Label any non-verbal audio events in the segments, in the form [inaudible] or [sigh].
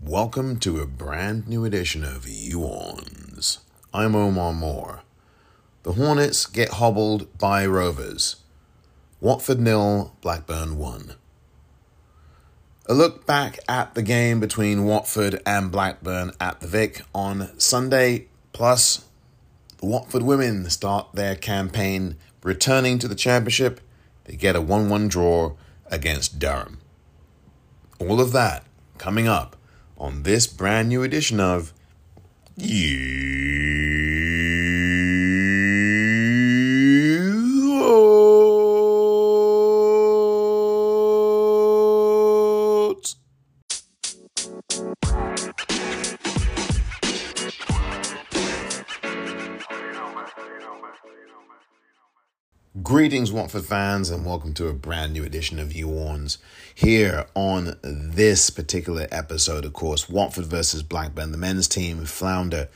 Welcome to a brand new edition of You Orns. I'm Omar Moore. The Hornets get hobbled by Rovers. Watford nil, Blackburn 1. A look back at the game between Watford and Blackburn at the Vic on Sunday, plus the Watford women start their campaign returning to the championship. They get a 1 1 draw against Durham. All of that coming up on this brand new edition of You. Greetings, Watford fans, and welcome to a brand new edition of You Orns. Here on this particular episode, of course, Watford versus Blackburn, the men's team flounder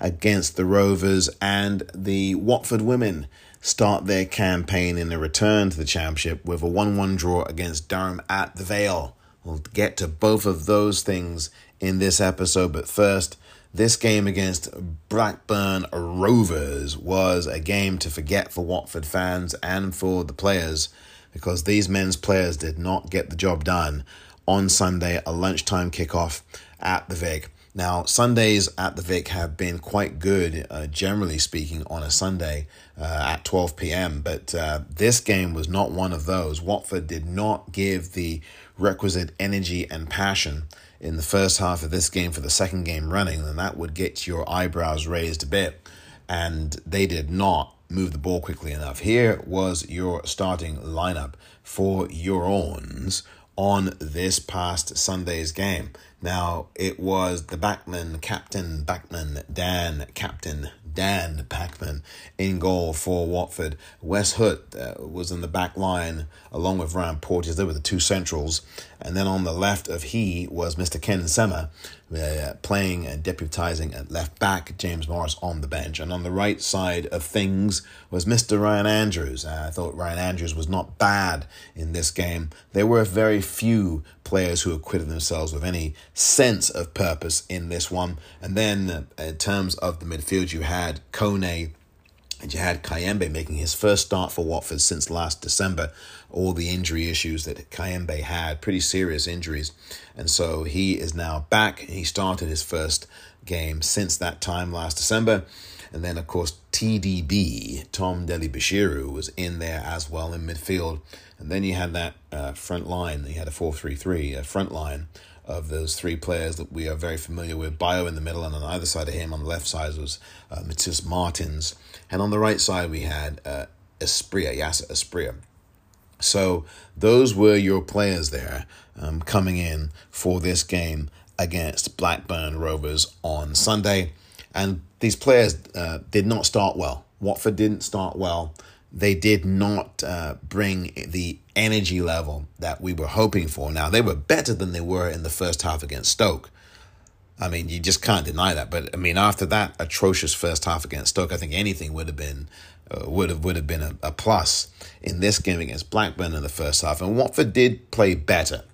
against the Rovers, and the Watford women start their campaign in a return to the championship with a 1 1 draw against Durham at the Vale. We'll get to both of those things in this episode, but first, this game against Blackburn Rovers was a game to forget for Watford fans and for the players because these men's players did not get the job done on Sunday, a lunchtime kickoff at the Vic. Now, Sundays at the Vic have been quite good, uh, generally speaking, on a Sunday uh, at 12 p.m., but uh, this game was not one of those. Watford did not give the requisite energy and passion in the first half of this game for the second game running, then that would get your eyebrows raised a bit. And they did not move the ball quickly enough. Here was your starting lineup for your owns on this past Sunday's game. Now, it was the Bachmann, Captain Bachmann, Dan, Captain Dan Bachmann in goal for Watford. Wes Hoedt uh, was in the back line along with Ryan Porteous. They were the two centrals. And then on the left of he was Mr. Ken Sema uh, playing and deputizing at left back, James Morris on the bench. And on the right side of things was Mr. Ryan Andrews. Uh, I thought Ryan Andrews was not bad in this game. There were very few players who acquitted themselves with any sense of purpose in this one. And then uh, in terms of the midfield, you had Kone and you had Kayembe making his first start for Watford since last December. All the injury issues that Kayembe had, pretty serious injuries. And so he is now back. He started his first game since that time last December. And then, of course, TDB, Tom Dele-Bashiru, was in there as well in midfield. And then you had that uh, front line. You had a 4 3 3 uh, front line of those three players that we are very familiar with. Bayo in the middle, and on either side of him, on the left side, was uh, Matheus Martins. And on the right side, we had uh, Asprilla, Yasser Asprilla. So those were your players there um, coming in for this game against Blackburn Rovers on Sunday. And these players uh, did not start well. Watford didn't start well. They did not uh, bring the energy level that we were hoping for. Now, they were better than they were in the first half against Stoke. I mean, you just can't deny that. But I mean, after that atrocious first half against Stoke, I think anything would have been uh, would have would have been a, a plus in this game against Blackburn in the first half. And Watford did play better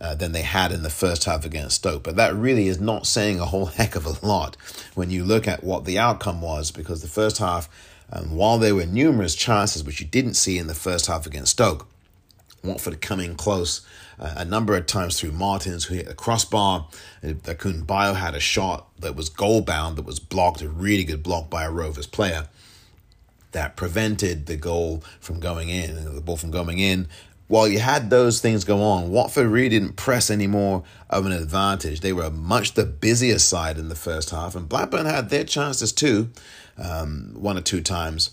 uh, than they had in the first half against Stoke. But that really is not saying a whole [laughs] heck of a lot when you look at what the outcome was, because the first half, um, while there were numerous chances which you didn't see in the first half against Stoke, Watford coming close uh, a number of times through Martins, who hit the crossbar. Uh, Akun Bayo had a shot that was goal bound, that was blocked, a really good block by a Rovers player that prevented the goal from going in, the ball from going in. While you had those things go on, Watford really didn't press any more of an advantage. They were much the busier side in the first half, and Blackburn had their chances too, um, one or two times.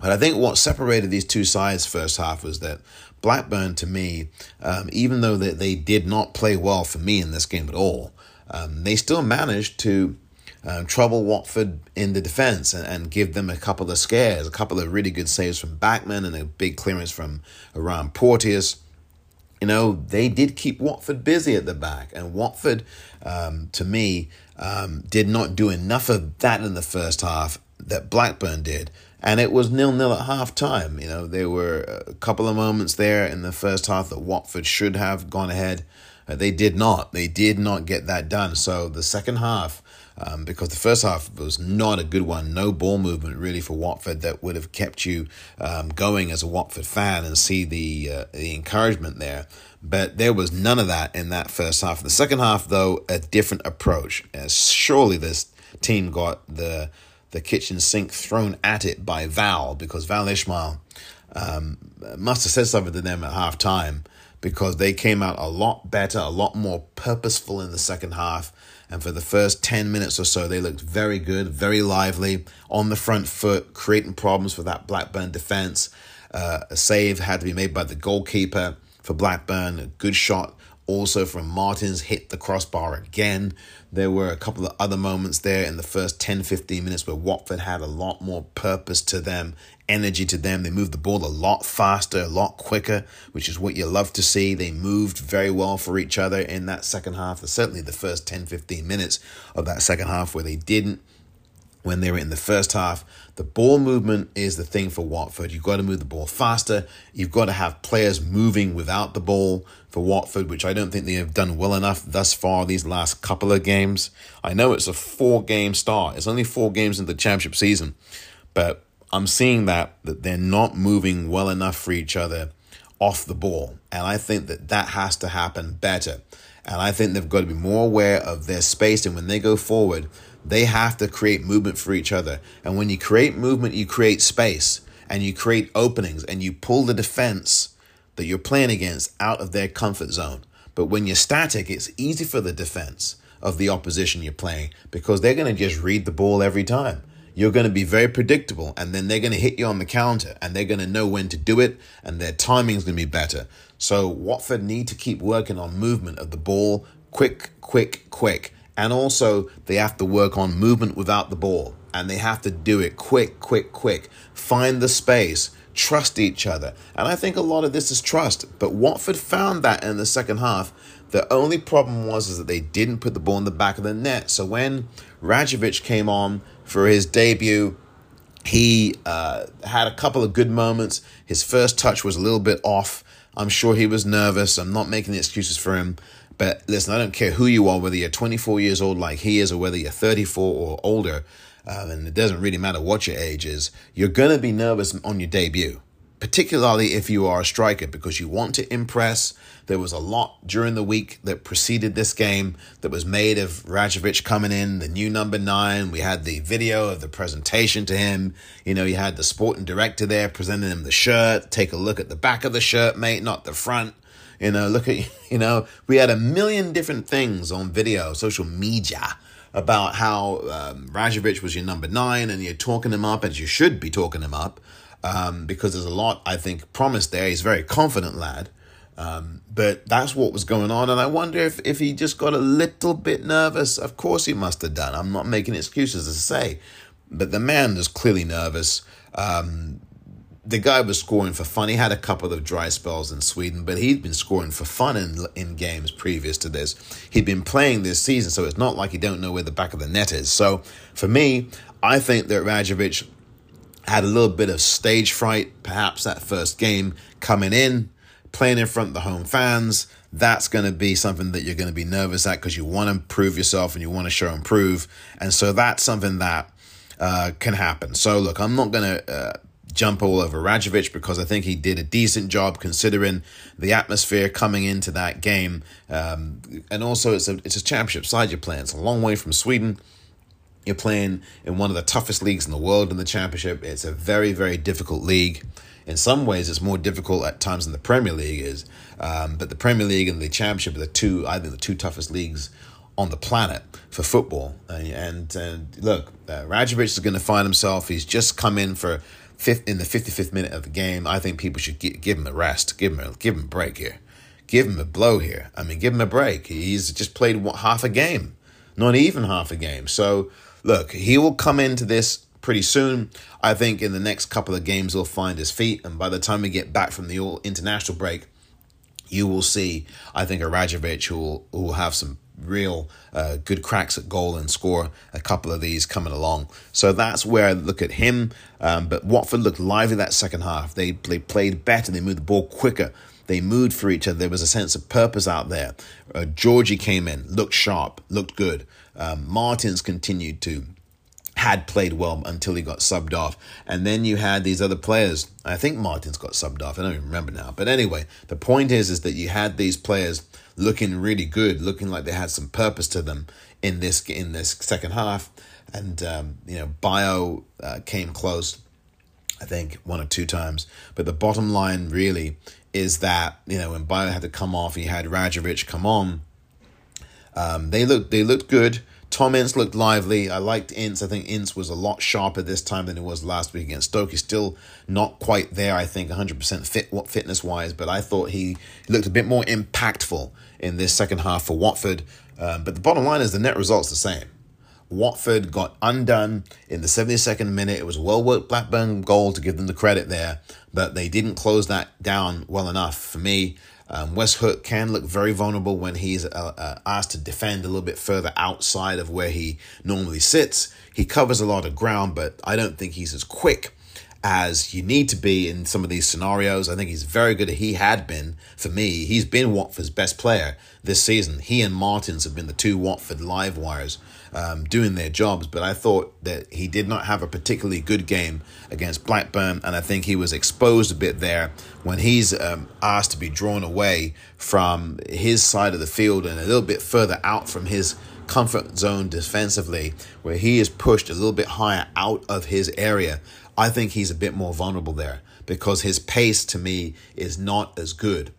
But I think what separated these two sides first half was that Blackburn, to me, um, even though they, they did not play well for me in this game at all, um, they still managed to um, trouble Watford in the defence and, and give them a couple of scares, a couple of really good saves from Bachmann and a big clearance from around Porteous. You know, they did keep Watford busy at the back, and Watford, um, to me, um, did not do enough of that in the first half that Blackburn did. And it was nil nil at half time. You know, there were a couple of moments there in the first half that Watford should have gone ahead. Uh, they did not. They did not get that done. So the second half, um, because the first half was not a good one, no ball movement really for Watford that would have kept you um, going as a Watford fan and see the uh, the encouragement there. But there was none of that in that first half. The second half, though, a different approach. As surely this team got the the kitchen sink thrown at it by Val because Val Ismaël um, must have said something to them at half time because they came out a lot better, a lot more purposeful in the second half. And for the first 10 minutes or so, they looked very good, very lively, on the front foot, creating problems for that Blackburn defense. Uh, a save had to be made by the goalkeeper for Blackburn, a good shot also from Martins hit the crossbar again. There were a couple of other moments there in the first 10 15 minutes where Watford had a lot more purpose to them, energy to them. They moved the ball a lot faster, a lot quicker, which is what you love to see. They moved very well for each other in that second half, certainly the first 10 15 minutes of that second half where they didn't when they were in the first half. The ball movement is the thing for Watford. You've got to move the ball faster. You've got to have players moving without the ball for Watford, which I don't think they have done well enough thus far these last couple of games. I know it's a four game start, it's only four games in the championship season, but I'm seeing that that they're not moving well enough for each other off the ball. And I think that that has to happen better. And I think they've got to be more aware of their space. And when they go forward, they have to create movement for each other. And when you create movement, you create space and you create openings and you pull the defense that you're playing against out of their comfort zone. But when you're static, it's easy for the defense of the opposition you're playing because they're going to just read the ball every time. You're going to be very predictable, and then they're going to hit you on the counter, and they're going to know when to do it, and their timing is going to be better. So, Watford need to keep working on movement of the ball quick, quick, quick. And also, they have to work on movement without the ball. And they have to do it quick, quick, quick. Find the space, trust each other. And I think a lot of this is trust. But Watford found that in the second half. The only problem was is that they didn't put the ball in the back of the net. So when Rajovic came on for his debut, he uh, had a couple of good moments. His first touch was a little bit off. I'm sure he was nervous. I'm not making the excuses for him. But listen, I don't care who you are, whether you're 24 years old like he is, or whether you're 34 or older, um, and it doesn't really matter what your age is, you're going to be nervous on your debut, particularly if you are a striker, because you want to impress. There was a lot during the week that preceded this game that was made of Rajovic coming in, the new number nine. We had the video of the presentation to him. You know, you had the sporting director there presenting him the shirt. Take a look at the back of the shirt, mate, not the front. You know, look at, [laughs] you know, we had a million different things on video, social media about how um, Rajovic was your number nine and you're talking him up as you should be talking him up um, because there's a lot, I think, promised there. He's a very confident lad. Um, but that's what was going on. And I wonder if, if he just got a little bit nervous. Of course, he must have done. I'm not making excuses to say. But the man was clearly nervous. Um, the guy was scoring for fun. He had a couple of dry spells in Sweden, but he'd been scoring for fun in in games previous to this. He'd been playing this season, so it's not like he don't know where the back of the net is. So for me, I think that Rajovic had a little bit of stage fright, perhaps that first game coming in, playing in front of the home fans. That's going to be something that you're going to be nervous at because you want to prove yourself and you want to show and prove. And so that's something that uh, can happen. So look, I'm not going to. Uh, jump all over Rajovic because I think he did a decent job considering the atmosphere coming into that game. Um, and also, it's a it's a championship side you're playing. It's a long way from Sweden. You're playing in one of the toughest leagues in the world in the championship. It's a very very difficult league. In some ways, it's more difficult at times than the Premier League is. Um, but the Premier League and the Championship are the two, I think, the two toughest leagues on the planet for football. And, and, look, uh, Rajovic is going to find himself. He's just come in for fifth in the 55th minute of the game, I think people should give, give him a rest, give him a give him a break here, give him a blow here. I mean, give him a break. He's just played half a game, not even half a game. So look, he will come into this pretty soon. I think in the next couple of games he'll find his feet, and by the time we get back from the all international break, you will see. I think a Rajovic who will who will have some real uh, good cracks at goal and score a couple of these coming along. So that's where I look at him. Um, but Watford looked lively that second half. They, they played better, they moved the ball quicker. They moved for each other. There was a sense of purpose out there. Uh, Georgie came in, looked sharp, looked good. Um, Martins continued to had played well until he got subbed off. And then you had these other players. I think Martins got subbed off. I don't even remember now. But anyway, the point is is that you had these players looking really good, looking like they had some purpose to them in this in this second half. And um, you know, Bayo uh, came close, I think one or two times. But the bottom line really is that you know when Bayo had to come off, he had Rajovic come on. Um, they looked they looked good. Tom Ince looked lively. I liked Ince. I think Ince was a lot sharper this time than it was last week against Stoke. He's still not quite there, I think, 100% fit fitness wise, but I thought he looked a bit more impactful in this second half for Watford. Um, but the bottom line is the net result's the same. Watford got undone in the 72nd minute. It was a well worked Blackburn goal to give them the credit there, but they didn't close that down well enough for me. Um, Hoedt can look very vulnerable when he's uh, uh, asked to defend a little bit further outside of where he normally sits. He covers a lot of ground, but I don't think he's as quick as you need to be in some of these scenarios. I think he's very good. He had been, for me, he's been Watford's best player this season. He and Martins have been the two Watford live wires um, doing their jobs, but I thought that he did not have a particularly good game against Blackburn, and I think he was exposed a bit there when he's um, asked to be drawn away from his side of the field and a little bit further out from his comfort zone defensively, where he is pushed a little bit higher out of his area. I think he's a bit more vulnerable there because his pace to me is not as good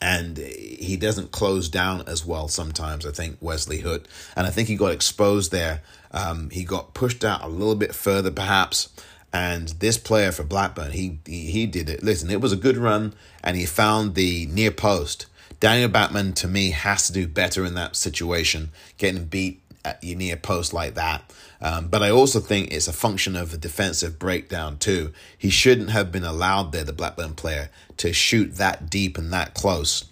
and he doesn't close down as well sometimes. I think Wesley Hoedt, and I think he got exposed there. Um, he got pushed out a little bit further, perhaps. And this player for Blackburn, he, he he did it. Listen, it was a good run, and he found the near post. Daniel Bachmann, to me, has to do better in that situation, getting beat at your near post like that. Um, but I also think it's a function of a defensive breakdown too. He shouldn't have been allowed there, the Blackburn player, to shoot that deep and that close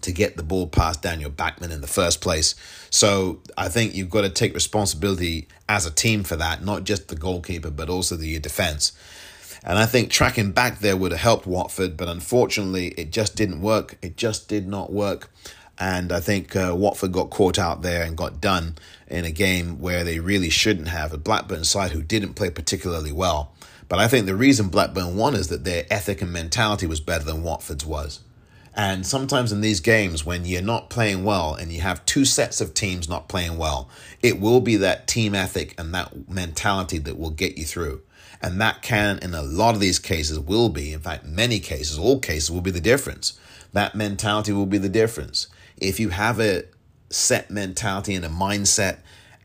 to get the ball past Daniel Bachmann in the first place. So I think you've got to take responsibility as a team for that, not just the goalkeeper, but also the defense. And I think tracking back there would have helped Watford, but unfortunately, it just didn't work. It just did not work. And I think uh, Watford got caught out there and got done in a game where they really shouldn't have. A Blackburn side who didn't play particularly well. But I think the reason Blackburn won is that their ethic and mentality was better than Watford's was. And sometimes in these games, when you're not playing well and you have two sets of teams not playing well, it will be that team ethic and that mentality that will get you through. And that can, in a lot of these cases, will be, in fact, many cases, all cases, will be the difference. That mentality will be the difference if you have a set mentality and a mindset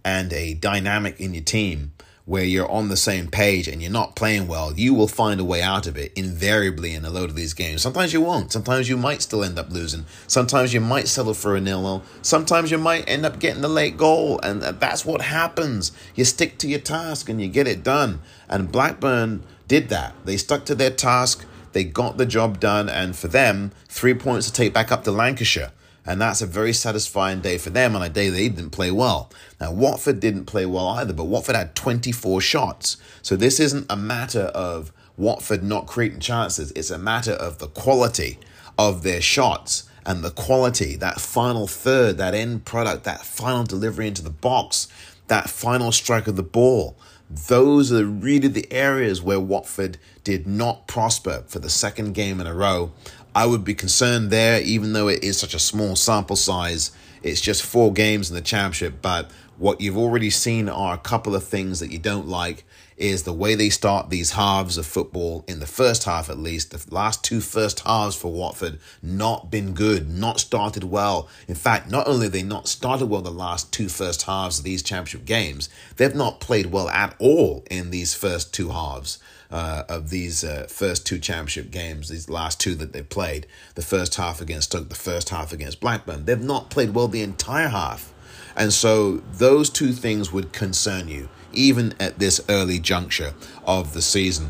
and a dynamic in your team where you're on the same page and you're not playing well, you will find a way out of it invariably in a load of these games. Sometimes you won't. Sometimes you might still end up losing. Sometimes you might settle for a nil-nil. Sometimes you might end up getting the late goal, and that's what happens. You stick to your task and you get it done. And Blackburn did that. They stuck to their task. They got the job done, and for them, three points to take back up to Lancashire. And that's a very satisfying day for them on a day they didn't play well. Now, Watford didn't play well either, but Watford had 24 shots. So this isn't a matter of Watford not creating chances, it's a matter of the quality of their shots and the quality, that final third, that end product, that final delivery into the box, that final strike of the ball. Those are really the areas where Watford did not prosper for the second game in a row. I would be concerned there, even though it is such a small sample size. It's just four games in the championship, but what you've already seen are a couple of things that you don't like is the way they start these halves of football in the first half at least. The last two first halves for Watford not been good not started well. In fact not only they not started well the last two first halves of these championship games they've not played well at all in these first two halves uh, of these uh, first two championship games, these last two that they've played, the first half against Stoke, the first half against Blackburn, they've not played well the entire half. And so those two things would concern you, even at this early juncture of the season.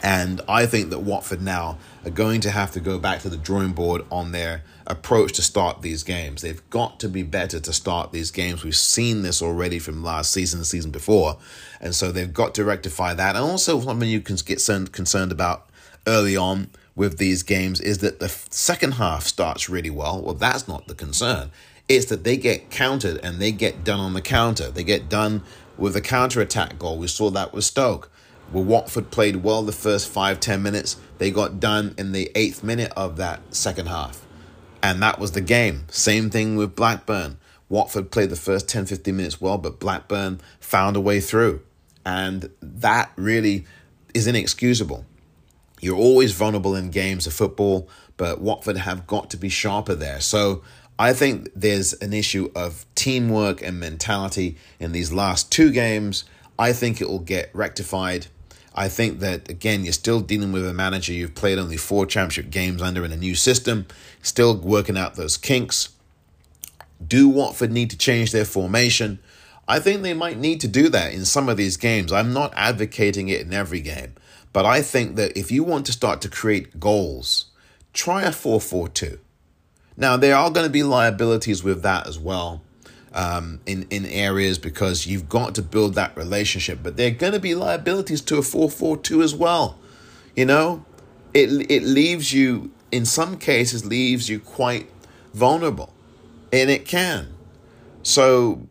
And I think that Watford now are going to have to go back to the drawing board on their approach to start these games. They've got to be better to start these games. We've seen this already from last season, the season before. And so they've got to rectify that. And also, something you can get concerned about early on with these games is that the second half starts really well. Well, that's not the concern. It's that they get countered and they get done on the counter. They get done with a counter attack goal. We saw that with Stoke. Well, Watford played well the first five, ten minutes. They got done in the eighth minute of that second half. And that was the game. Same thing with Blackburn. Watford played the first 10, 15 minutes well, but Blackburn found a way through. And that really is inexcusable. You're always vulnerable in games of football, but Watford have got to be sharper there. So I think there's an issue of teamwork and mentality in these last two games. I think it will get rectified. I think that, again, you're still dealing with a manager you've played only four championship games under in a new system, still working out those kinks. Do Watford need to change their formation? I think they might need to do that in some of these games. I'm not advocating it in every game, but I think that if you want to start to create goals, try a 4 4 2. Now, there are going to be liabilities with that as well um, in, in areas because you've got to build that relationship, but there are going to be liabilities to a 4 4 2 as well. You know, it, it leaves you, in some cases, leaves you quite vulnerable, and it can. So,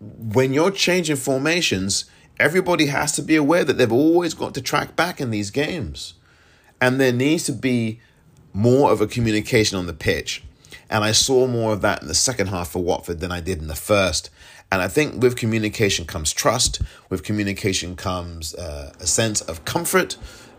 when you're changing formations, everybody has to be aware that they've always got to track back in these games. And there needs to be more of a communication on the pitch. And I saw more of that in the second half for Watford than I did in the first. And I think with communication comes trust, with communication comes uh, a sense of comfort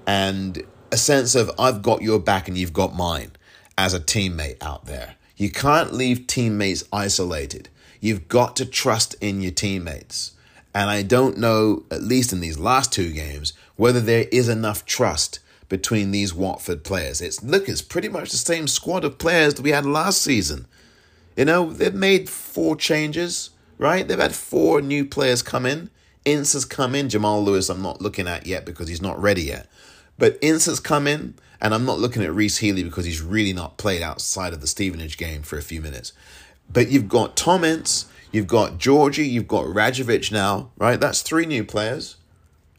and a sense of I've got your back and you've got mine as a teammate out there. You can't leave teammates isolated. You've got to trust in your teammates. And I don't know, at least in these last two games, whether there is enough trust between these Watford players. It's look, it's pretty much the same squad of players that we had last season. You know, they've made four changes, right? They've had four new players come in. Ince has come in. Jamal Lewis, I'm not looking at yet because he's not ready yet. But Ince has come in, and I'm not looking at Rhys Healey because he's really not played outside of the Stevenage game for a few minutes. But you've got Tom Ince, you've got Georgie, you've got Rajovic now, right? That's three new players,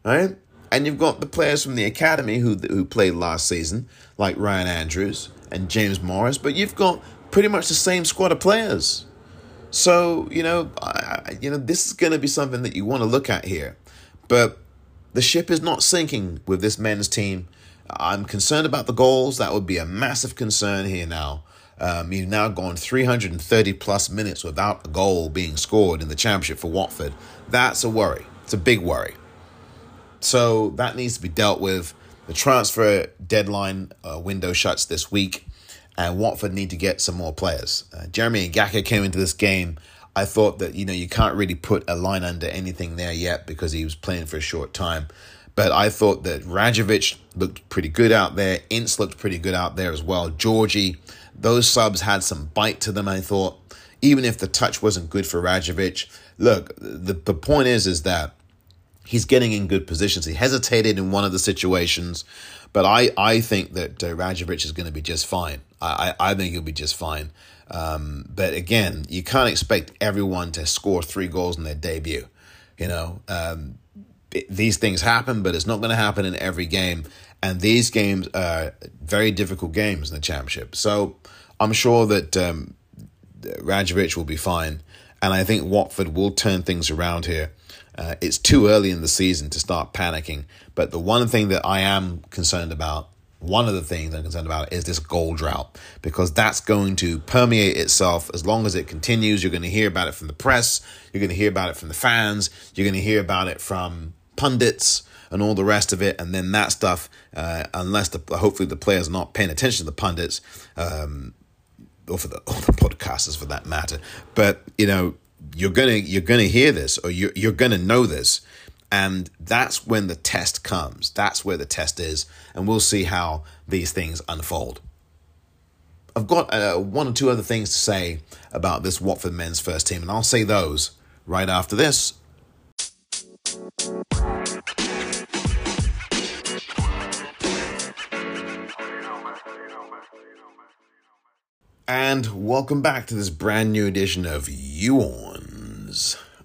right? And you've got the players from the academy who who played last season, like Ryan Andrews and James Morris. But you've got pretty much the same squad of players. So you know, I, you know, this is going to be something that you want to look at here. But the ship is not sinking with this men's team. I'm concerned about the goals. That would be a massive concern here now. Um, you've now gone 330 plus minutes without a goal being scored in the championship for Watford. That's a worry. It's a big worry. So that needs to be dealt with. The transfer deadline uh, window shuts this week, and Watford need to get some more players. Uh, Jeremy Ngakia came into this game. I thought that you know you can't really put a line under anything there yet because he was playing for a short time. But I thought that Rajovic looked pretty good out there. Ince looked pretty good out there as well. Georgie those subs had some bite to them, I thought. Even if the touch wasn't good for Rajovic. Look, the, the point is, is that he's getting in good positions. He hesitated in one of the situations, but I, I think that uh, Rajovic is going to be just fine. I, I, I think he'll be just fine. Um, but again, you can't expect everyone to score three goals in their debut. You know, um, these things happen, but it's not going to happen in every game. And these games are very difficult games in the championship. So I'm sure that um, Rajovic will be fine. And I think Watford will turn things around here. Uh, it's too early in the season to start panicking. But the one thing that I am concerned about, one of the things I'm concerned about is this goal drought because that's going to permeate itself as long as it continues. You're going to hear about it from the press, you're going to hear about it from the fans, you're going to hear about it from pundits and all the rest of it. And then that stuff, uh, unless the hopefully the players are not paying attention to the pundits, um, or for the, [laughs] or the podcasters for that matter. But you know, you're gonna you're gonna hear this, or you're you're gonna know this, and that's when the test comes. That's where the test is, and we'll see how these things unfold. I've got uh, one or two other things to say about this Watford men's first team, and I'll say those right after this. And welcome back to this brand new edition of You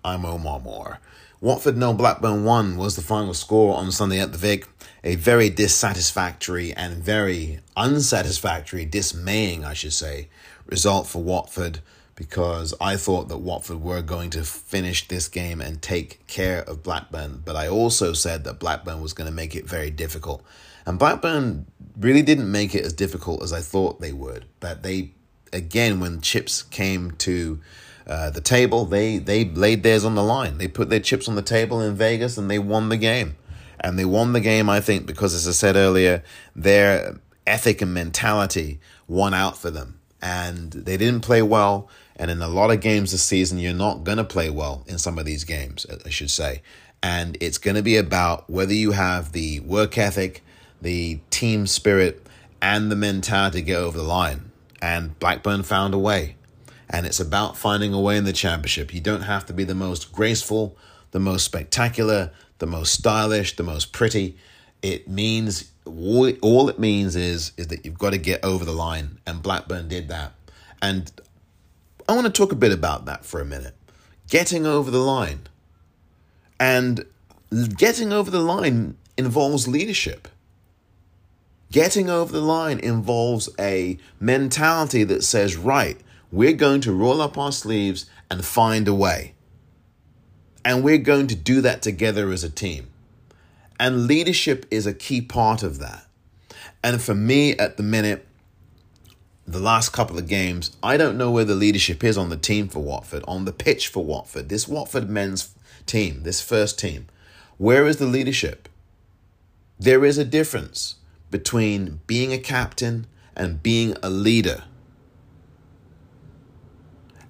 I'm Omar Moore. Watford no Blackburn 1 was the final score on Sunday at the Vic. A very dissatisfactory and very unsatisfactory, dismaying, I should say, result for Watford because I thought that Watford were going to finish this game and take care of Blackburn. But I also said that Blackburn was going to make it very difficult. And Blackburn really didn't make it as difficult as I thought they would. But they again, when chips came to uh, the table, they they laid theirs on the line. They put their chips on the table in Vegas and they won the game. And they won the game, I think, because as I said earlier, their ethic and mentality won out for them. And they didn't play well. And in a lot of games this season, you're not going to play well in some of these games, I should say. And it's going to be about whether you have the work ethic, the team spirit, and the mentality to get over the line and Blackburn found a way. And it's about finding a way in the championship. You don't have to be the most graceful, the most spectacular, the most stylish, the most pretty. It means all it means is is that you've got to get over the line, and Blackburn did that. And I want to talk a bit about that for a minute. Getting over the line. And getting over the line involves leadership. Getting over the line involves a mentality that says, right, we're going to roll up our sleeves and find a way. And we're going to do that together as a team. And leadership is a key part of that. And for me, at the minute, the last couple of games, I don't know where the leadership is on the team for Watford, on the pitch for Watford, this Watford men's team, this first team. Where is the leadership? There is a difference between being a captain and being a leader.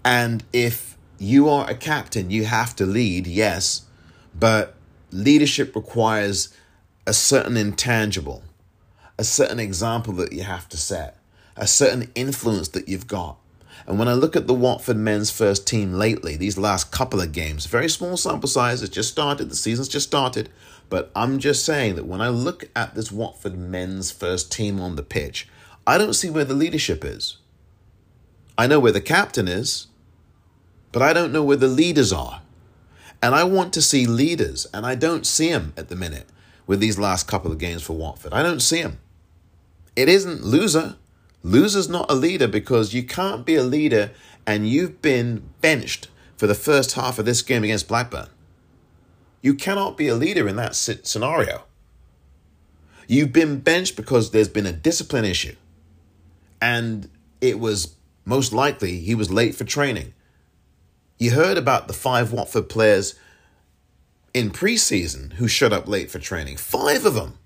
And if you are a captain, you have to lead, yes, but leadership requires a certain intangible, a certain example that you have to set, a certain influence that you've got. And when I look at the Watford men's first team lately, these last couple of games, very small sample size, it's just started, the season's just started, but I'm just saying that when I look at this Watford men's first team on the pitch, I don't see where the leadership is. I know where the captain is, but I don't know where the leaders are. And I want to see leaders, and I don't see them at the minute with these last couple of games for Watford. I don't see them. It isn't Louza. Louza's not a leader because you can't be a leader and you've been benched for the first half of this game against Blackburn. You cannot be a leader in that scenario. You've been benched because there's been a discipline issue. And it was most likely he was late for training. You heard about the five Watford players in preseason who showed up late for training. Five of them.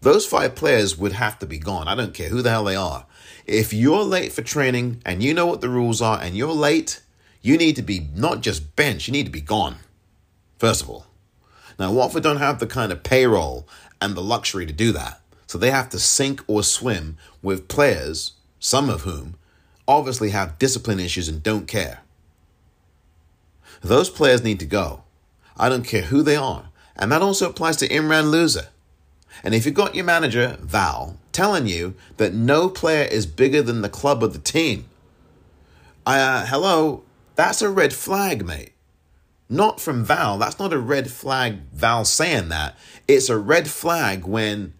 Those five players would have to be gone. I don't care who the hell they are. If you're late for training and you know what the rules are and you're late, you need to be not just benched, you need to be gone. First of all. Now, Watford don't have the kind of payroll and the luxury to do that. So they have to sink or swim with players, some of whom obviously have discipline issues and don't care. Those players need to go. I don't care who they are. And that also applies to Imran Louza. And if you've got your manager, Val, telling you that no player is bigger than the club or the team, uh, hello, that's a red flag, mate not from Val. That's not a red flag, Val saying that. It's a red flag when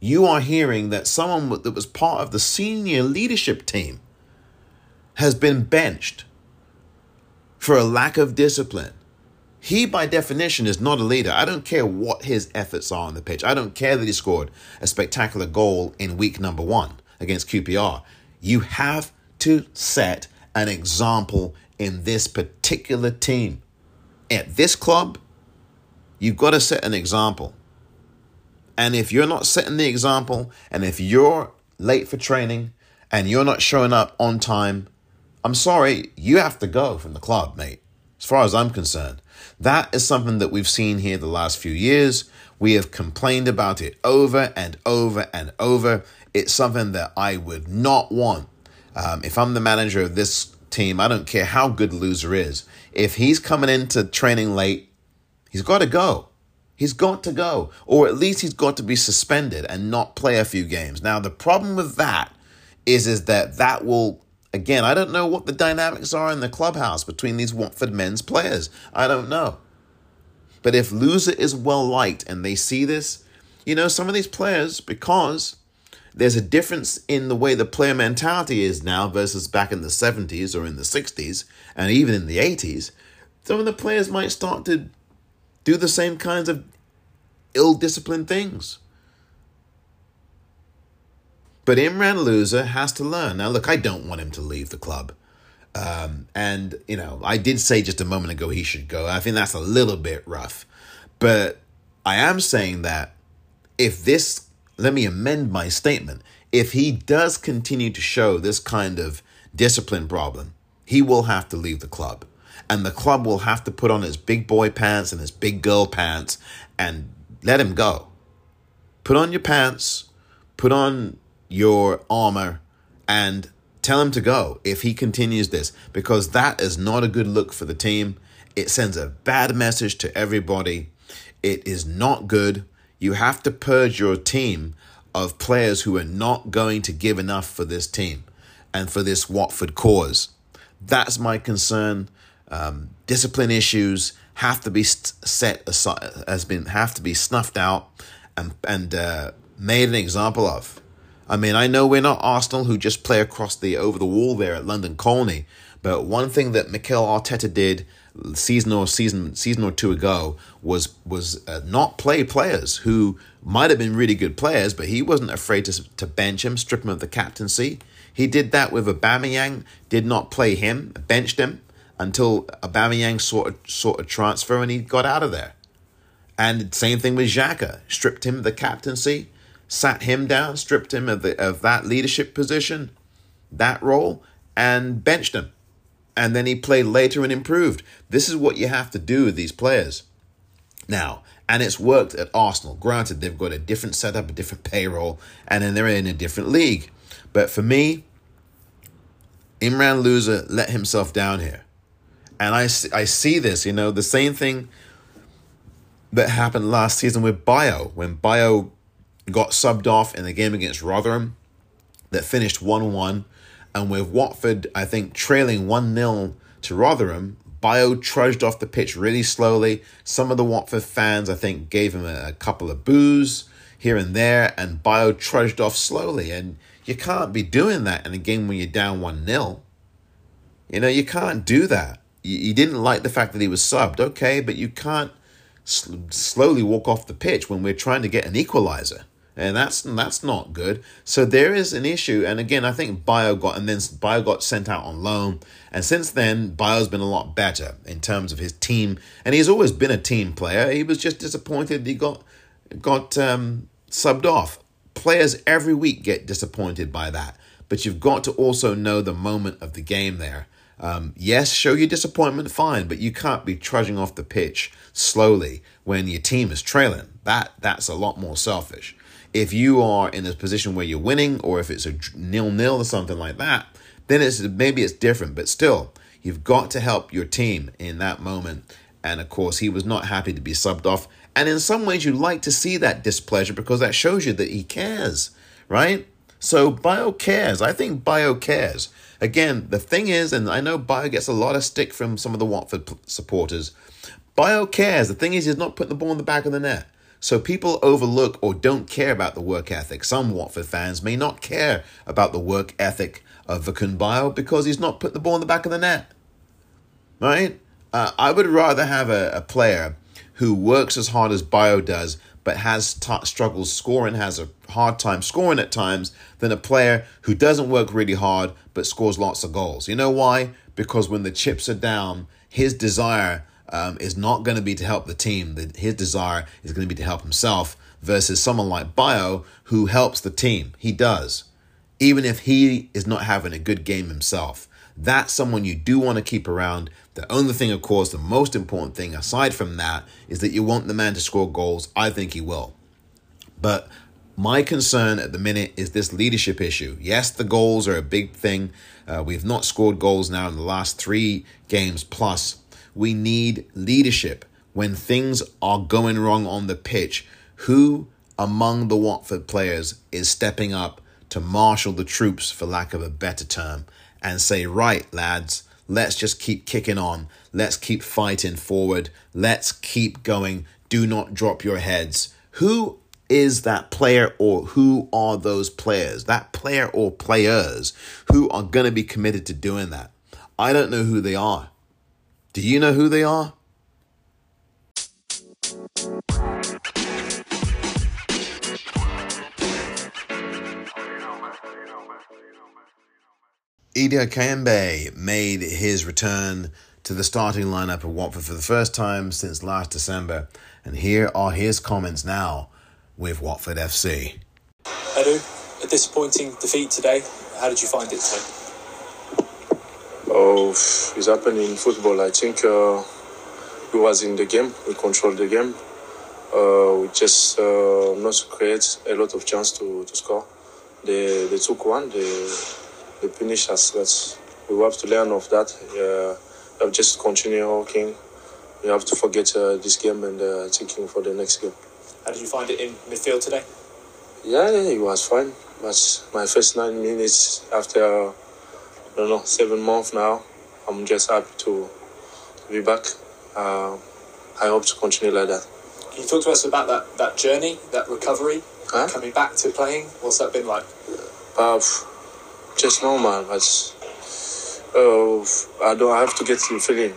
you are hearing that someone that was part of the senior leadership team has been benched for a lack of discipline. He, by definition, is not a leader. I don't care what his efforts are on the pitch. I don't care that he scored a spectacular goal in week number one against QPR. You have to set an example in this particular team at this club, you've got to set an example. And if you're not setting the example, and if you're late for training and you're not showing up on time, I'm sorry, you have to go from the club, mate. As far as I'm concerned, that is something that we've seen here the last few years. We have complained about it over and over and over. It's something that I would not want. Um, if I'm the manager of this team, I don't care how good Louza is. If he's coming into training late, he's got to go. He's got to go. Or at least he's got to be suspended and not play a few games. Now, the problem with that is, is that that will Again, I don't know what the dynamics are in the clubhouse between these Watford men's players. I don't know. But if Louza is well liked and they see this, you know, some of these players, because there's a difference in the way the player mentality is now versus back in the 70s or in the 60s and even in the 80s, some of the players might start to do the same kinds of ill disciplined things. But Imran Louza has to learn. Now, look, I don't want him to leave the club. Um, and, you know, I did say just a moment ago he should go. I think that's a little bit rough. But I am saying that if this, let me amend my statement, if he does continue to show this kind of discipline problem, he will have to leave the club. And the club will have to put on his big boy pants and his big girl pants and let him go. Put on your pants, put on your armor, and tell him to go if he continues this, because that is not a good look for the team. It sends a bad message to everybody. It is not good. You have to purge your team of players who are not going to give enough for this team and for this Watford cause. That's my concern. Um, discipline issues have to be set aside, has been have to be snuffed out and and uh, made an example of. I mean, I know we're not Arsenal who just play across the over the wall there at London Colney, but one thing that Mikel Arteta did season or season season or two ago was was uh, not play players who might have been really good players, but he wasn't afraid to to bench him, strip him of the captaincy. He did that with Aubameyang, did not play him, benched him until Aubameyang sought a, sought a transfer and he got out of there. And same thing with Xhaka, stripped him of the captaincy, sat him down, stripped him of the of that leadership position, that role, and benched him. And then he played later and improved. This is what you have to do with these players. Now, and it's worked at Arsenal. Granted, they've got a different setup, a different payroll, and then they're in a different league. But for me, Imran Louza let himself down here. And I, I see this, you know, the same thing that happened last season with Bayo, when Bayo got subbed off in the game against Rotherham that finished 1 1. And with Watford, I think, trailing 1 0 to Rotherham, Bayo trudged off the pitch really slowly. Some of the Watford fans, I think, gave him a, a couple of boos here and there, and Bayo trudged off slowly. And you can't be doing that in a game when you're down 1 0. You know, you can't do that. You, you didn't like the fact that he was subbed, okay, but you can't sl- slowly walk off the pitch when we're trying to get an equalizer and that's that's not good. So there is an issue, and again, I think Bayo got and then Bayo got sent out on loan, and since then Bayo's been a lot better in terms of his team, and he's always been a team player. He was just disappointed he got got um, subbed off. Players every week get disappointed by that, but you've got to also know the moment of the game there. Um, yes, show your disappointment, fine, but you can't be trudging off the pitch slowly when your team is trailing. That that's a lot more selfish. If you are in a position where you're winning, or if it's a nil nil or something like that, then it's maybe it's different. But still, you've got to help your team in that moment. And of course, he was not happy to be subbed off. And in some ways, you like to see that displeasure because that shows you that he cares, right? So Bayo cares. I think Bayo cares. Again, the thing is, and I know Bayo gets a lot of stick from some of the Watford supporters. Bayo cares. The thing is, he's not putting the ball in the back of the net. So people overlook or don't care about the work ethic. Some Watford fans may not care about the work ethic of Vakoun Bayo because he's not put the ball in the back of the net. Right? Uh, I would rather have a, a, player who works as hard as Bayo does, but has t- struggles scoring, has a hard time scoring at times, than a player who doesn't work really hard but scores lots of goals. You know why? Because when the chips are down, his desire um, is not going to be to help the team. That his desire is going to be to help himself versus someone like Bayo who helps the team. He does, even if he is not having a good game himself. That's someone you do want to keep around. The only thing, of course, the most important thing aside from that is that you want the man to score goals. I think he will. But my concern at the minute is this leadership issue. Yes, the goals are a big thing. Uh, we've not scored goals now in the last three games plus. We need leadership when things are going wrong on the pitch. Who among the Watford players is stepping up to marshal the troops, for lack of a better term, and say, right, lads, let's just keep kicking on. Let's keep fighting forward. Let's keep going. Do not drop your heads. Who is that player or who are those players? That player or players who are going to be committed to doing that. I don't know who they are. Do you know who they are? Edo Kayembe made his return to the starting lineup of Watford for the first time since last December, and here are his comments now with Watford FC. Edu, a disappointing defeat today. How did you find it Oh, it's happened in football. I think uh, we was in the game. We controlled the game. Uh, we just uh, not create a lot of chance to, to score. They, they took one. They they finish us. That's we have to learn of that. Uh, we have just continue working. We have to forget uh, this game and uh, thinking for the next game. How did you find it in midfield today? Yeah, yeah, it was fine. But my first nine minutes after I don't know seven months now, I'm just happy to, be back. Uh, I hope to continue like that. Can you talk to us about that, that journey, that recovery, Huh? coming back to playing? What's that been like? Uh, just normal, but uh, I don't have to get the feeling.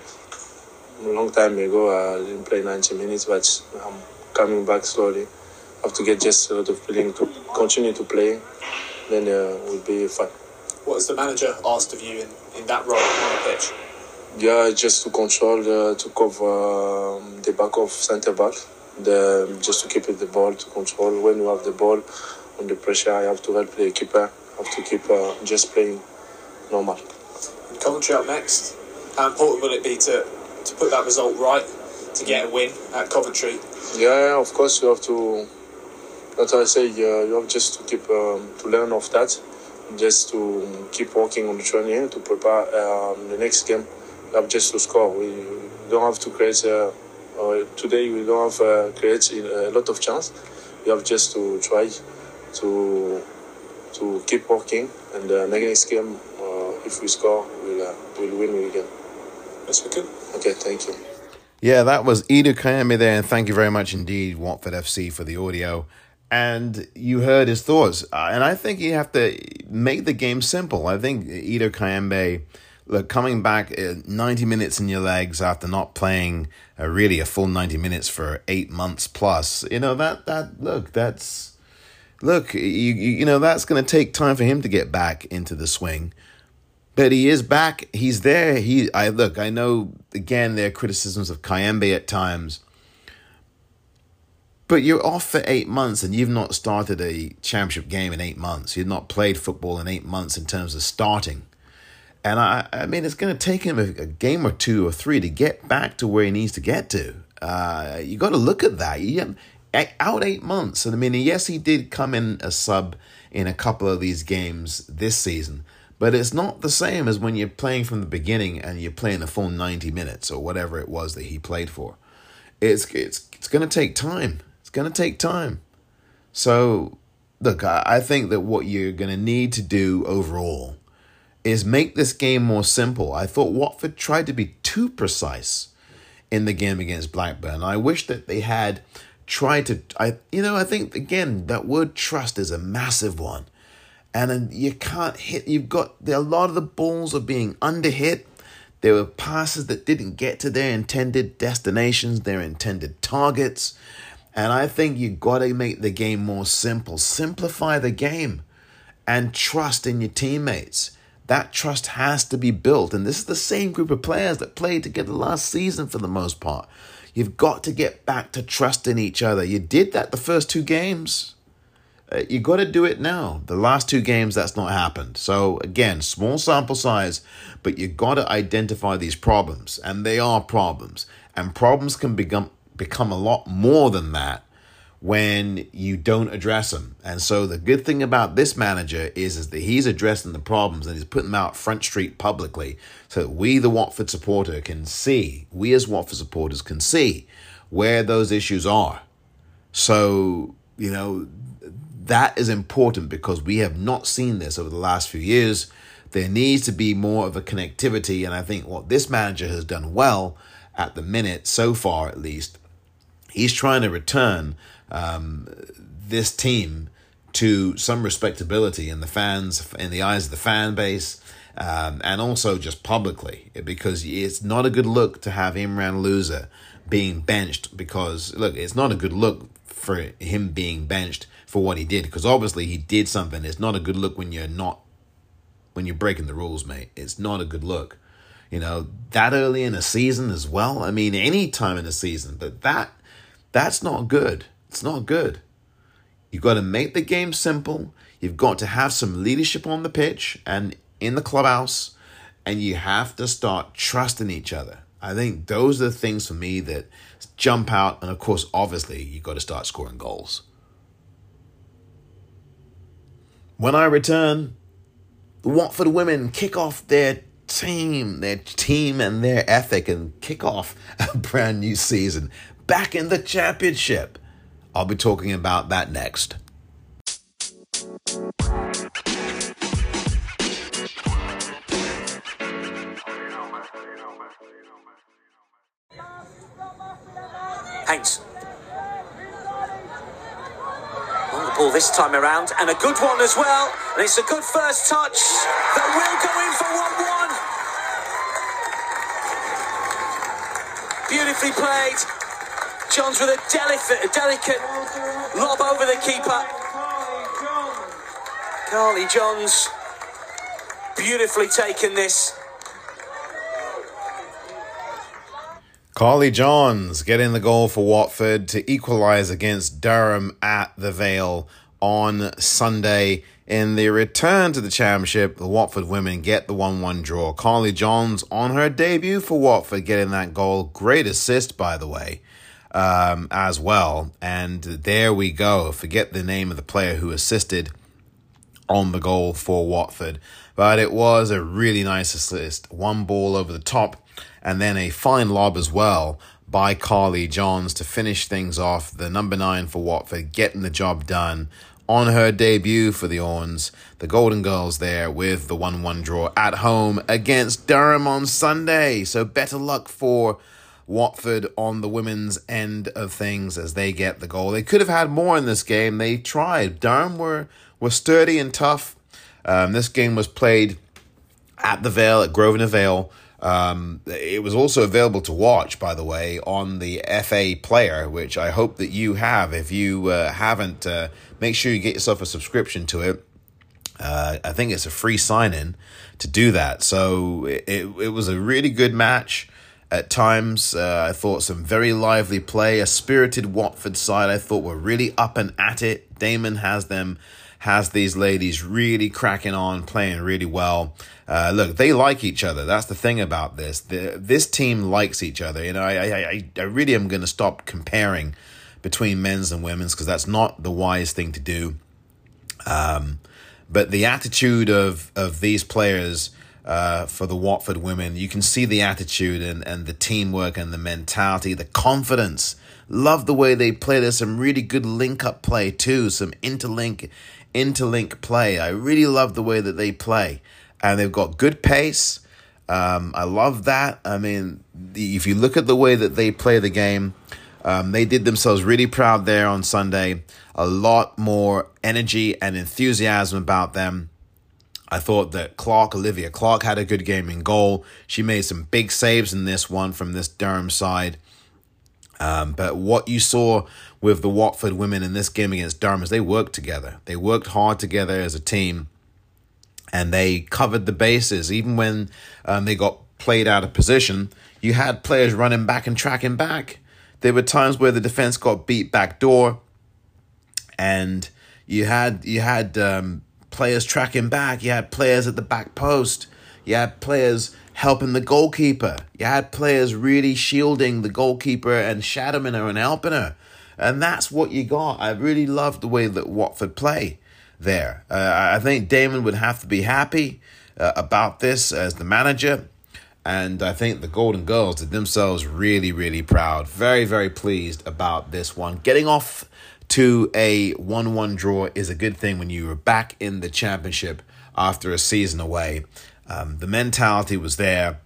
A long time ago, I didn't play 90 minutes, but I'm coming back slowly. I have to get just a lot of feeling to continue to play, then uh, we'll be fine. What has the manager asked of you in, in that role on the pitch? Yeah, just to control, uh, to cover um, the back of centre back, the, just to keep it the ball, to control. When you have the ball under pressure, I have to help the keeper. I have to keep uh, just playing normal. And Coventry up next. How important will it be to, to put that result right, to get a win at Coventry? Yeah, yeah, of course you have to. That's why I say uh, you have just to keep um, to learn of that, just to keep working on the training to prepare um, the next game. You have just to score. We don't have to create. Uh, uh, today we don't have uh, create a lot of chance. We have just to try to to keep working, and uh, next game, uh, if we score, we'll uh, we'll win again. Yes, we could. Okay, thank you. Yeah, that was Edo Kayembe there, and thank you very much indeed, Watford FC, for the audio. And you heard his thoughts. Uh, and I think you have to make the game simple. I think Edo Kayembe, look, coming back uh, 90 minutes in your legs after not playing uh, really a full 90 minutes for eight months plus, you know, that, that, look, that's, look, you, you know, that's going to take time for him to get back into the swing. But he is back. He's there. He, I look. I know. Again, there are criticisms of Kayembe at times, but you're off for eight months and you've not started a championship game in eight months. You've not played football in eight months in terms of starting, and I, I mean, it's going to take him a, a game or two or three to get back to where he needs to get to. Uh, you got to look at that. You, out eight months, and I mean, yes, he did come in a sub in a couple of these games this season. But it's not the same as when you're playing from the beginning and you're playing a full 90 minutes or whatever it was that he played for. It's it's it's going to take time. Going to take time. So, look, I, I think that what you're going to need to do overall is make this game more simple. I thought Watford tried to be too precise in the game against Blackburn. I wish that they had tried to I you know, I think again that word trust is a massive one and you can't hit. You've got a lot of the balls are being under hit. There were passes that didn't get to their intended destinations, their intended targets. And I think you got to make the game more simple. Simplify the game and trust in your teammates. That trust has to be built. And this is the same group of players that played together last season for the most part. You've got to get back to trusting each other. You did that the first two games. Uh, you got to do it now. The last two games, that's not happened. So, again, small sample size, but you got to identify these problems, and they are problems. And problems can become, become a lot more than that when you don't address them. And so, the good thing about this manager is, is that he's addressing the problems and he's putting them out front street publicly so that we, the Watford supporter, can see, we as Watford supporters can see where those issues are. So, you know, that is important because we have not seen this over the last few years. There needs to be more of a connectivity, and I think what this manager has done well at the minute, so far at least, he's trying to return um, this team to some respectability in the fans, in the eyes of the fan base, um, and also just publicly, because it's not a good look to have Imran Louza being benched. Because look, it's not a good look for him being benched for what he did, because obviously he did something. It's not a good look when you're not when you're breaking the rules, mate. It's not a good look. You know, that early in a season as well. I mean, any time in a season, but that that's not good. It's not good. You've got to make the game simple. You've got to have some leadership on the pitch and in the clubhouse, and you have to start trusting each other. I think those are the things for me that jump out. And of course, obviously, you've got to start scoring goals. When I return, the Watford women kick off their team, their team and their ethic and kick off a [laughs] brand new season back in the championship. I'll be talking about that next. Paints. On the ball this time around, and a good one as well. And it's a good first touch that will go in for 1 1. Beautifully played. Johns with a delicate, delicate lob over the keeper. Carly Johns, beautifully taken this. Carly Johns getting the goal for Watford to equalise against Durham at the Vale on Sunday. In the return to the championship, the Watford women get the 1 1 draw. Carly Johns on her debut for Watford getting that goal. Great assist, by the way, um, as well. And there we go. Forget the name of the player who assisted on the goal for Watford. But it was a really nice assist. One ball over the top and then a fine lob as well by Carly Johns to finish things off. The number nine for Watford getting the job done on her debut for the Orns. The Golden Girls there with the 1 1 draw at home against Durham on Sunday. So better luck for Watford on the women's end of things as they get the goal. They could have had more in this game. They tried. Durham were, were sturdy and tough. Um, this game was played at the Vale, at Grosvenor Vale. Um, it was also available to watch, by the way, on the FA Player, which I hope that you have. If you uh, haven't, uh, make sure you get yourself a subscription to it. Uh, I think it's a free sign in to do that. So it, it was a really good match at times. Uh, I thought some very lively play, a spirited Watford side I thought were really up and at it. Damon has them has these ladies really cracking on, playing really well. Uh, look, they like each other. That's the thing about this. The, this team likes each other. You know, I, I, I really am going to stop comparing between men's and women's because that's not the wise thing to do. Um, but the attitude of of these players uh, for the Watford women, you can see the attitude and, and the teamwork and the mentality, the confidence. Love the way they play. There's some really good link up play too, some interlink interlink play. I really love the way that they play, and they've got good pace. Um, I love that. I mean, the, if you look at the way that they play the game, um, they did themselves really proud there on Sunday. A lot more energy and enthusiasm about them. I thought that Clark, Olivia Clark, had a good game in goal. She made some big saves in this one from this Durham side. Um, but what you saw with the Watford women in this game against Durham is they worked together. They worked hard together as a team, and they covered the bases. Even when um, they got played out of position, you had players running back and tracking back. There were times where the defense got beat back door, and you had you had um, players tracking back. You had players at the back post. You had players helping the goalkeeper. You had players really shielding the goalkeeper and shadowing her and helping her. And that's what you got. I really loved the way that Watford play there. Uh, I think Damon would have to be happy uh, about this as the manager. And I think the Golden Girls did themselves really, really proud. Very, very pleased about this one. Getting off to a 1 1 draw is a good thing when you were back in the championship after a season away. Um, the mentality was there,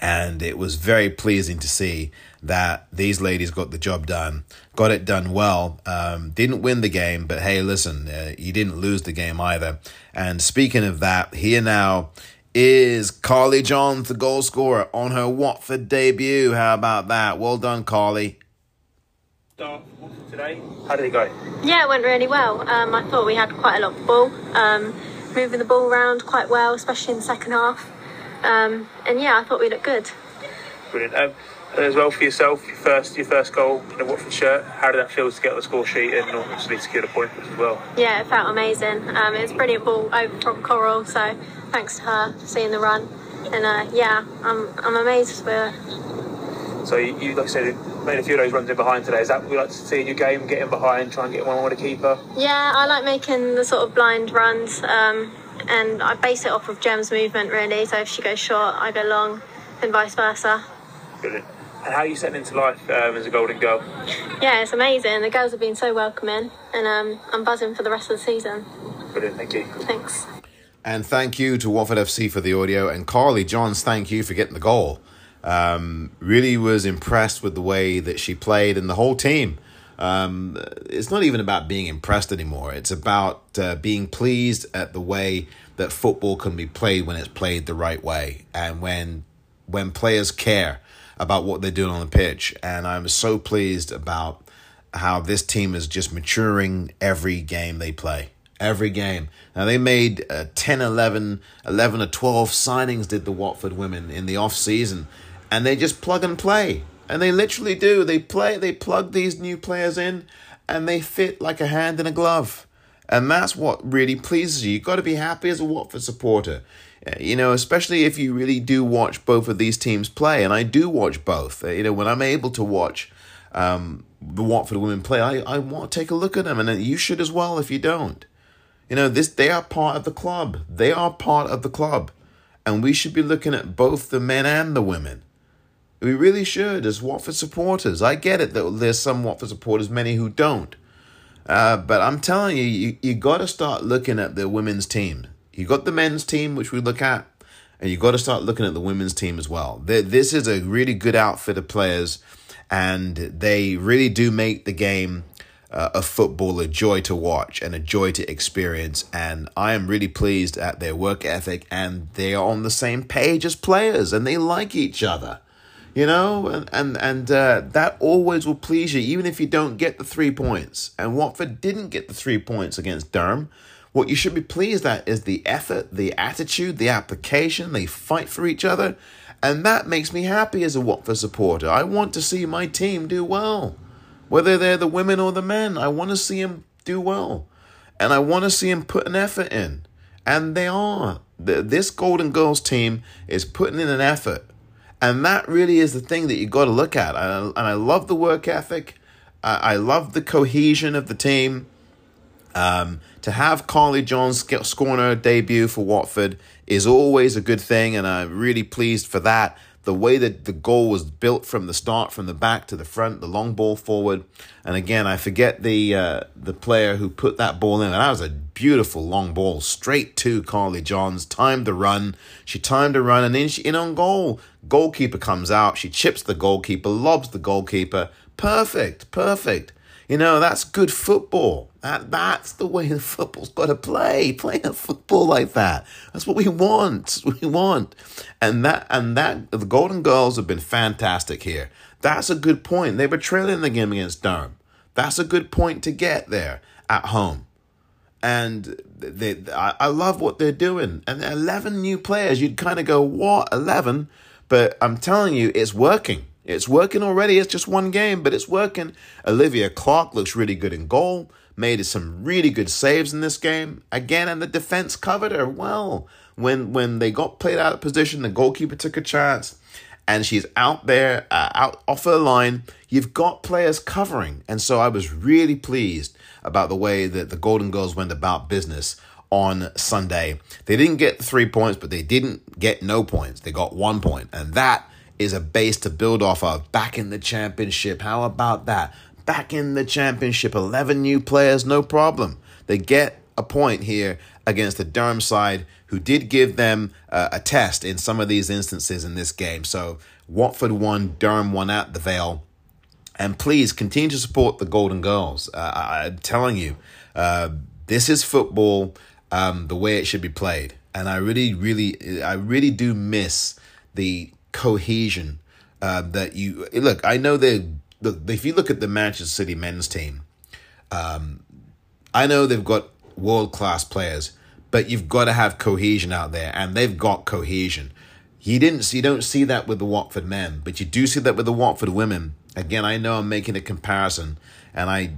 and it was very pleasing to see that these ladies got the job done, got it done well. Um, didn't win the game, but hey, listen, uh, you didn't lose the game either. And speaking of that, here now is Carly Johns, the goal scorer, on her Watford debut. How about that? Well done, Carly. Start today. How did it go? Yeah, it went really well. Um, I thought we had quite a lot of ball, um, moving the ball around quite well, especially in the second half. Um, and yeah, I thought we looked good. Brilliant. Um, and as well for yourself, your first your first goal in a Watford shirt. How did that feel to get on the score sheet and obviously secure the point as well? Yeah, it felt amazing. Um, it was a brilliant ball over from Coral, so thanks to her for seeing the run. And uh, yeah, I'm I'm amazed with her. So you, you, like I said, made a few of those runs in behind today. Is that what you like to see in your game? Getting behind, try and get one on with a keeper. Yeah, I like making the sort of blind runs, um, and I base it off of Gem's movement really. So if she goes short, I go long, and vice versa. Brilliant. And how are you setting into life um, as a golden girl? Yeah, it's amazing. The girls have been so welcoming, and um, I'm buzzing for the rest of the season. Brilliant. Thank you. Thanks. And thank you to Watford FC for the audio. And Carly Johns, thank you for getting the goal. Um, really was impressed with the way that she played and the whole team. Um, it's not even about being impressed anymore. It's about uh, being pleased at the way that football can be played when it's played the right way and when when players care about what they're doing on the pitch. And I'm so pleased about how this team is just maturing every game they play. Every game. Now, they made uh, 10, 11, 11 or 12 signings, did the Watford women in the off season. And they just plug and play. And they literally do. They play, they plug these new players in and they fit like a hand in a glove. And that's what really pleases you. You've got to be happy as a Watford supporter. Uh, you know, especially if you really do watch both of these teams play. And I do watch both. Uh, You know, when I'm able to watch um, the Watford women play, I, I want to take a look at them. And you should as well if you don't. You know, this they are part of the club. They are part of the club. And we should be looking at both the men and the women. We really should, as Watford supporters. I get it that there's some Watford supporters, many who don't. Uh, but I'm telling you, you, you got to start looking at the women's team. You got the men's team, which we look at, and you got to start looking at the women's team as well. They, this is a really good outfit of players, and they really do make the game uh, of football a joy to watch and a joy to experience. And I am really pleased at their work ethic, and they are on the same page as players, and they like each other you know, and and, and uh, that always will please you, even if you don't get the three points. And Watford didn't get the three points against Durham. What you should be pleased at is the effort, the attitude, the application. They fight for each other, and that makes me happy as a Watford supporter. I want to see my team do well, whether they're the women or the men. I want to see them do well, and I want to see them put an effort in, and they are. This Golden Girls team is putting in an effort. And that really is the thing that you got to look at. And I, and I love the work ethic. I, love the cohesion of the team. Um, to have Carly Johns scoring her debut for Watford is always a good thing, and I'm really pleased for that. The way that the goal was built from the start, from the back to the front, the long ball forward, and again, I forget the uh, the player who put that ball in. And that was a beautiful long ball straight to Carly Johns. Timed the run, she timed the run, and then she in on goal. Goalkeeper comes out, she chips the goalkeeper, lobs the goalkeeper. Perfect, perfect. You know, that's good football. That that's the way the [laughs] football's got to play. Play a football like that. That's what we want. We want. And that and that the Golden Girls have been fantastic here. That's a good point. They were trailing the game against Durham. That's a good point to get there at home. And they, I, I love what they're doing. And 11 new players, you'd kind of go, what, 11? But I'm telling you, it's working. It's working already. It's just one game, but it's working. Olivia Clark looks really good in goal. Made some really good saves in this game. Again, and the defense covered her well. When when they got played out of position, the goalkeeper took a chance, and she's out there, uh, out off her line. You've got players covering, and so I was really pleased about the way that the Golden Girls went about business on Sunday. They didn't get three points, but they didn't get no points. They got one point, and that is a base to build off of back in the championship. How about that? back in the championship. 11 new players, no problem. They get a point here against the Durham side, who did give them uh, a test in some of these instances in this game. So Watford won, Durham won at the Vale. And please continue to support the Golden Girls. Uh, I, am telling you, uh, this is football um, the way it should be played. And I really, really, I really do miss the cohesion uh, that you look. I know that if you look at the Manchester City men's team, um, I know they've got world class players, but you've got to have cohesion out there, and they've got cohesion. You didn't you don't see that with the Watford men, but you do see that with the Watford women. Again, I know I'm making a comparison, and I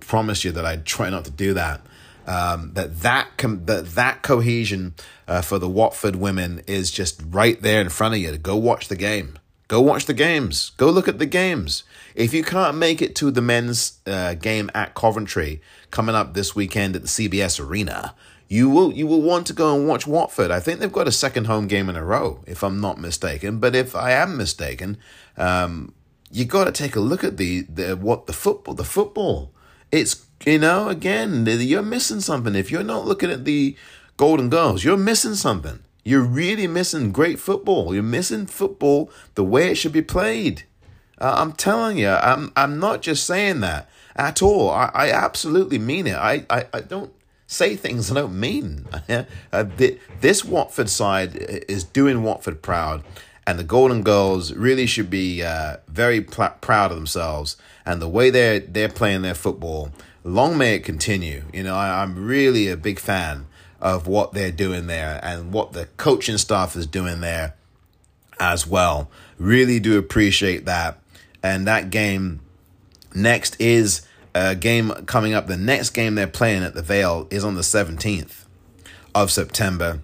promise you that I try not to do that. Um, that that com- that that cohesion uh, for the Watford women is just right there in front of you. Go watch the game. Go watch the games. Go look at the games. If you can't make it to the men's uh, game at Coventry coming up this weekend at the CBS Arena, you will you will want to go and watch Watford. I think they've got a second home game in a row, if I'm not mistaken. But if I am mistaken, um, you got to take a look at the, the what the football the football. It's you know again you're missing something if you're not looking at the Golden Girls. You're missing something. You're really missing great football. You're missing football the way it should be played. Uh, I'm telling you, I'm I'm not just saying that at all. I, I absolutely mean it. I, I, I don't say things I don't mean. [laughs] uh, this Watford side is doing Watford proud, and the Golden Girls really should be uh, very pl- proud of themselves and the way they're they're playing their football. Long may it continue. You know, I, I'm really a big fan of what they're doing there and what the coaching staff is doing there as well. Really do appreciate that. And that game next is a game coming up. The next game they're playing at the Vale is on the 17th of September.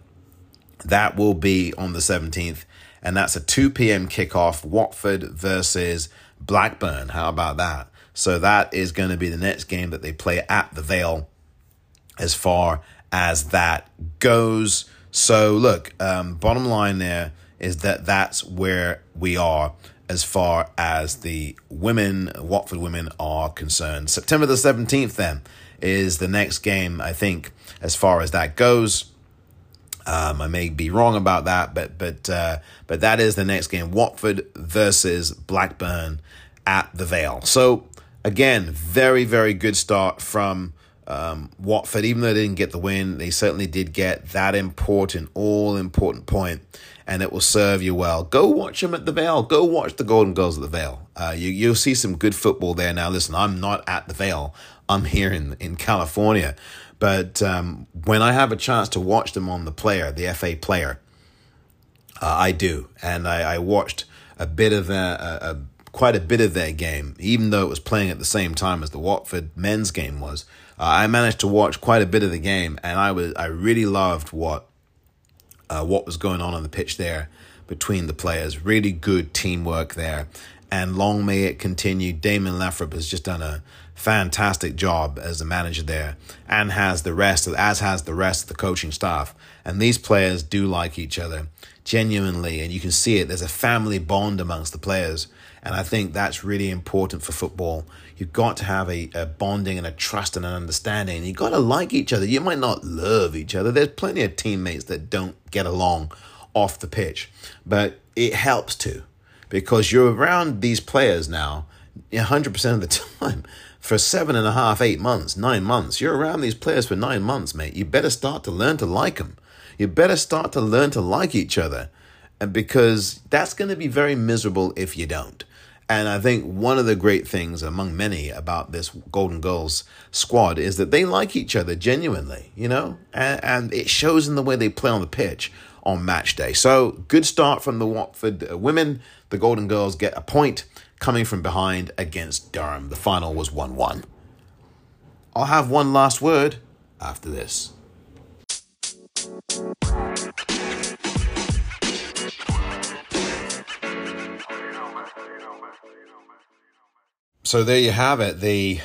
That will be on the 17th. And that's a 2 p.m. kickoff Watford versus Blackburn. How about that? So that is going to be the next game that they play at the Vale as far as that goes. So, look, um, bottom line there is that that's where we are as far as the women, Watford women, are concerned. September the 17th, then, is the next game, I think, as far as that goes. Um, I may be wrong about that, but but uh, but that is the next game: Watford versus Blackburn at the Vale. So again, very very good start from um, Watford, even though they didn't get the win, they certainly did get that important, all important point, and it will serve you well. Go watch them at the Vale. Go watch the Golden Girls at the Vale. Uh, you, you'll see some good football there. Now, listen, I'm not at the Vale. I'm here in, in California. But um, when I have a chance to watch them on the player, the FA player, uh, I do. And I, I watched a bit of a, a, a quite a bit of their game, even though it was playing at the same time as the Watford men's game was. Uh, I managed to watch quite a bit of the game, and I was I really loved what uh, what was going on on the pitch there between the players. Really good teamwork there, and long may it continue. Damon Lathrope has just done a fantastic job as a manager there, and has the rest, as has the rest of the coaching staff. And these players do like each other genuinely, and you can see it. There's a family bond amongst the players, and I think that's really important for football. You've got to have a, a bonding and a trust and an understanding. You've got to like each other. You might not love each other. There's plenty of teammates that don't get along off the pitch, but it helps to because you're around these players now 100% of the [laughs] time for seven and a half, eight months, nine months. You're around these players for nine months, mate. You better start to learn to like them. You better start to learn to like each other and because that's going to be very miserable if you don't. And I think one of the great things among many about this Golden Girls squad is that they like each other genuinely, you know, and, and it shows in the way they play on the pitch on match day. So good start from the Watford uh, women. The Golden Girls get a point coming from behind against Durham. The final was 1 1. I'll have one last word after this. So there you have it. The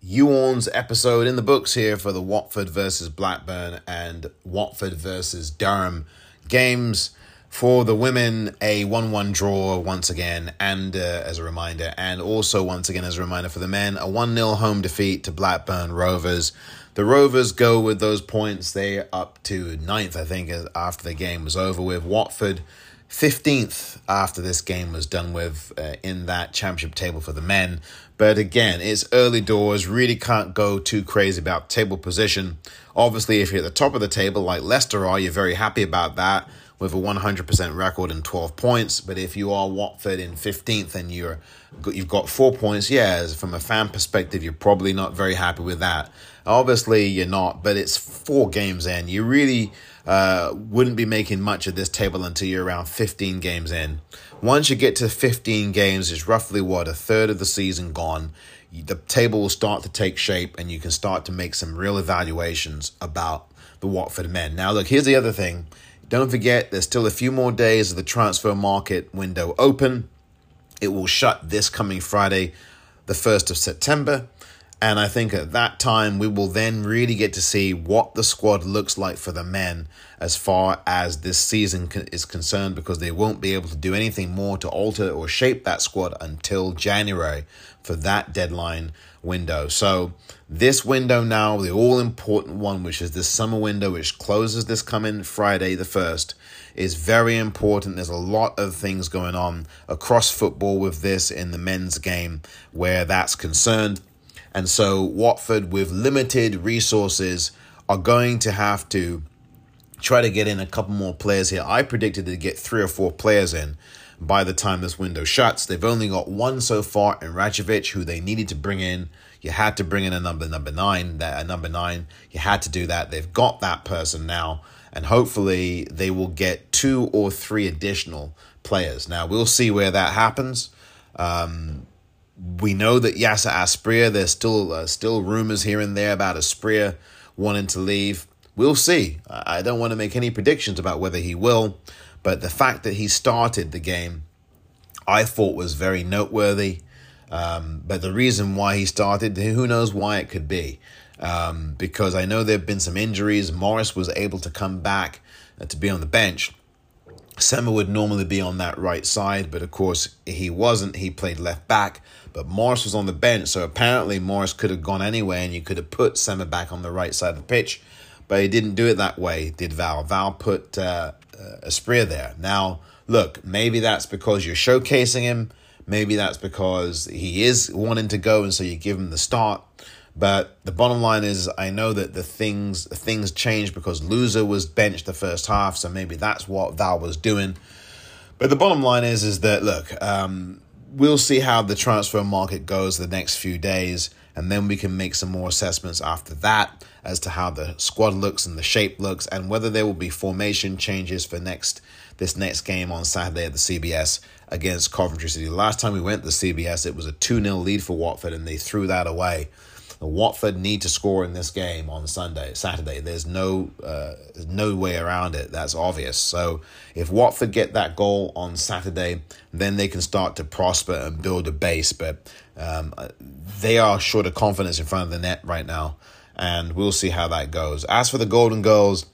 You Orns episode in the books here for the Watford versus Blackburn and Watford versus Durham games For the women, a 1 1 draw once again, and uh, as a reminder, and also once again as a reminder for the men, a 1 0 home defeat to Blackburn Rovers. The Rovers go with those points. They're up to ninth, I think, after the game was over with. Watford 15th after this game was done with uh, in that championship table for the men. But again, it's early doors, really can't go too crazy about table position. Obviously, if you're at the top of the table like Leicester are, you're very happy about that with a 100% record and 12 points. But if you are Watford in 15th and you're you've got four points, yeah, from a fan perspective, you're probably not very happy with that. Obviously, you're not, but it's four games in. You really uh, wouldn't be making much of this table until you're around 15 games in. Once you get to 15 games, it's roughly what a third of the season gone. The table will start to take shape, and you can start to make some real evaluations about the Watford men. Now, look, here's the other thing. Don't forget, there's still a few more days of the transfer market window open. It will shut this coming Friday, the 1st of September. And I think at that time, we will then really get to see what the squad looks like for the men as far as this season is concerned, because they won't be able to do anything more to alter or shape that squad until January for that deadline window. So, this window now, the all important one, which is this summer window, which closes this coming Friday, the 1st, is very important. There's a lot of things going on across football with this in the men's game where that's concerned. And so Watford, with limited resources, are going to have to try to get in a couple more players here. I predicted to get three or four players in by the time this window shuts. They've only got one so far in Rajovic, who they needed to bring in. You had to bring in a number number nine, that a number nine. You had to do that. They've got that person now, and hopefully they will get two or three additional players. Now we'll see where that happens. Um, we know that Yasser Asprilla, there's still uh, still rumors here and there about Asprilla wanting to leave. We'll see. I don't want to make any predictions about whether he will, but the fact that he started the game, I thought was very noteworthy. Um, but the reason why he started, who knows why it could be. Um, because I know there have been some injuries. Morris was able to come back uh, to be on the bench. Sema would normally be on that right side, but of course he wasn't. He played left back. But Morris was on the bench, so apparently Morris could have gone anyway, and you could have put Sema back on the right side of the pitch. But he didn't do it that way, did Val. Val put uh, uh, Asprilla there. Now, look, maybe that's because you're showcasing him. Maybe that's because he is wanting to go, and so you give him the start. But the bottom line is, I know that the things things changed because Louza was benched the first half, so maybe that's what Val was doing. But the bottom line is, is that look, um, we'll see how the transfer market goes the next few days, and then we can make some more assessments after that as to how the squad looks and the shape looks, and whether there will be formation changes for next this next game on Saturday at the CBS against Coventry City. Last time we went to the CBS, it was a 2 0 lead for Watford, and they threw that away. Watford need to score in this game on Sunday, Saturday. There's no uh, no way around it. That's obvious. So if Watford get that goal on Saturday, then they can start to prosper and build a base. But um, they are short of confidence in front of the net right now, and we'll see how that goes. As for the Golden Girls,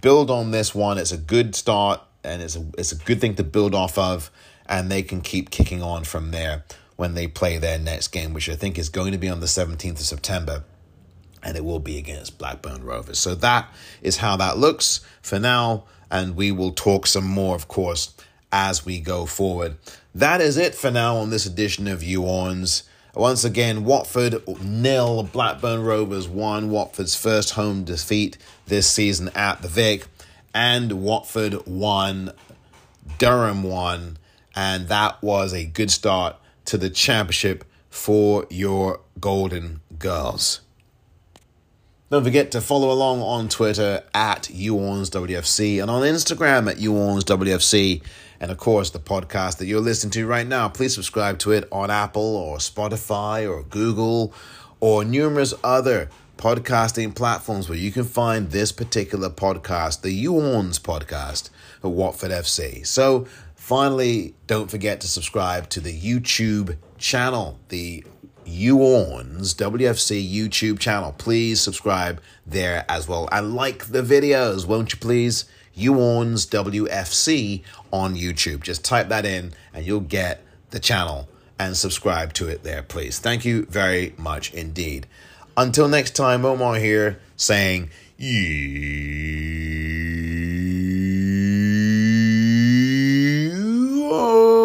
build on this one. It's a good start, and it's a it's a good thing to build off of, and they can keep kicking on from there when they play their next game, which I think is going to be on the 17th of September. And it will be against Blackburn Rovers. So that is how that looks for now. And we will talk some more, of course, as we go forward. That is it for now on this edition of You Orns. Once again, Watford nil, Blackburn Rovers one. Watford's first home defeat this season at the Vic, and Watford won, Durham won, and that was a good start to the championship for your Golden Girls. Don't forget to follow along on Twitter at WFC and on Instagram at WFC. And of course, the podcast that you're listening to right now, please subscribe to it on Apple or Spotify or Google or numerous other podcasting platforms where you can find this particular podcast, the You Orns podcast of Watford FC. So Finally, don't forget to subscribe to the YouTube channel, the You Orns WFC YouTube channel. Please subscribe there as well and like the videos, won't you please? You Orns WFC on YouTube. Just type that in and you'll get the channel and subscribe to it there, please. Thank you very much indeed. Until next time, Omar here saying, you know,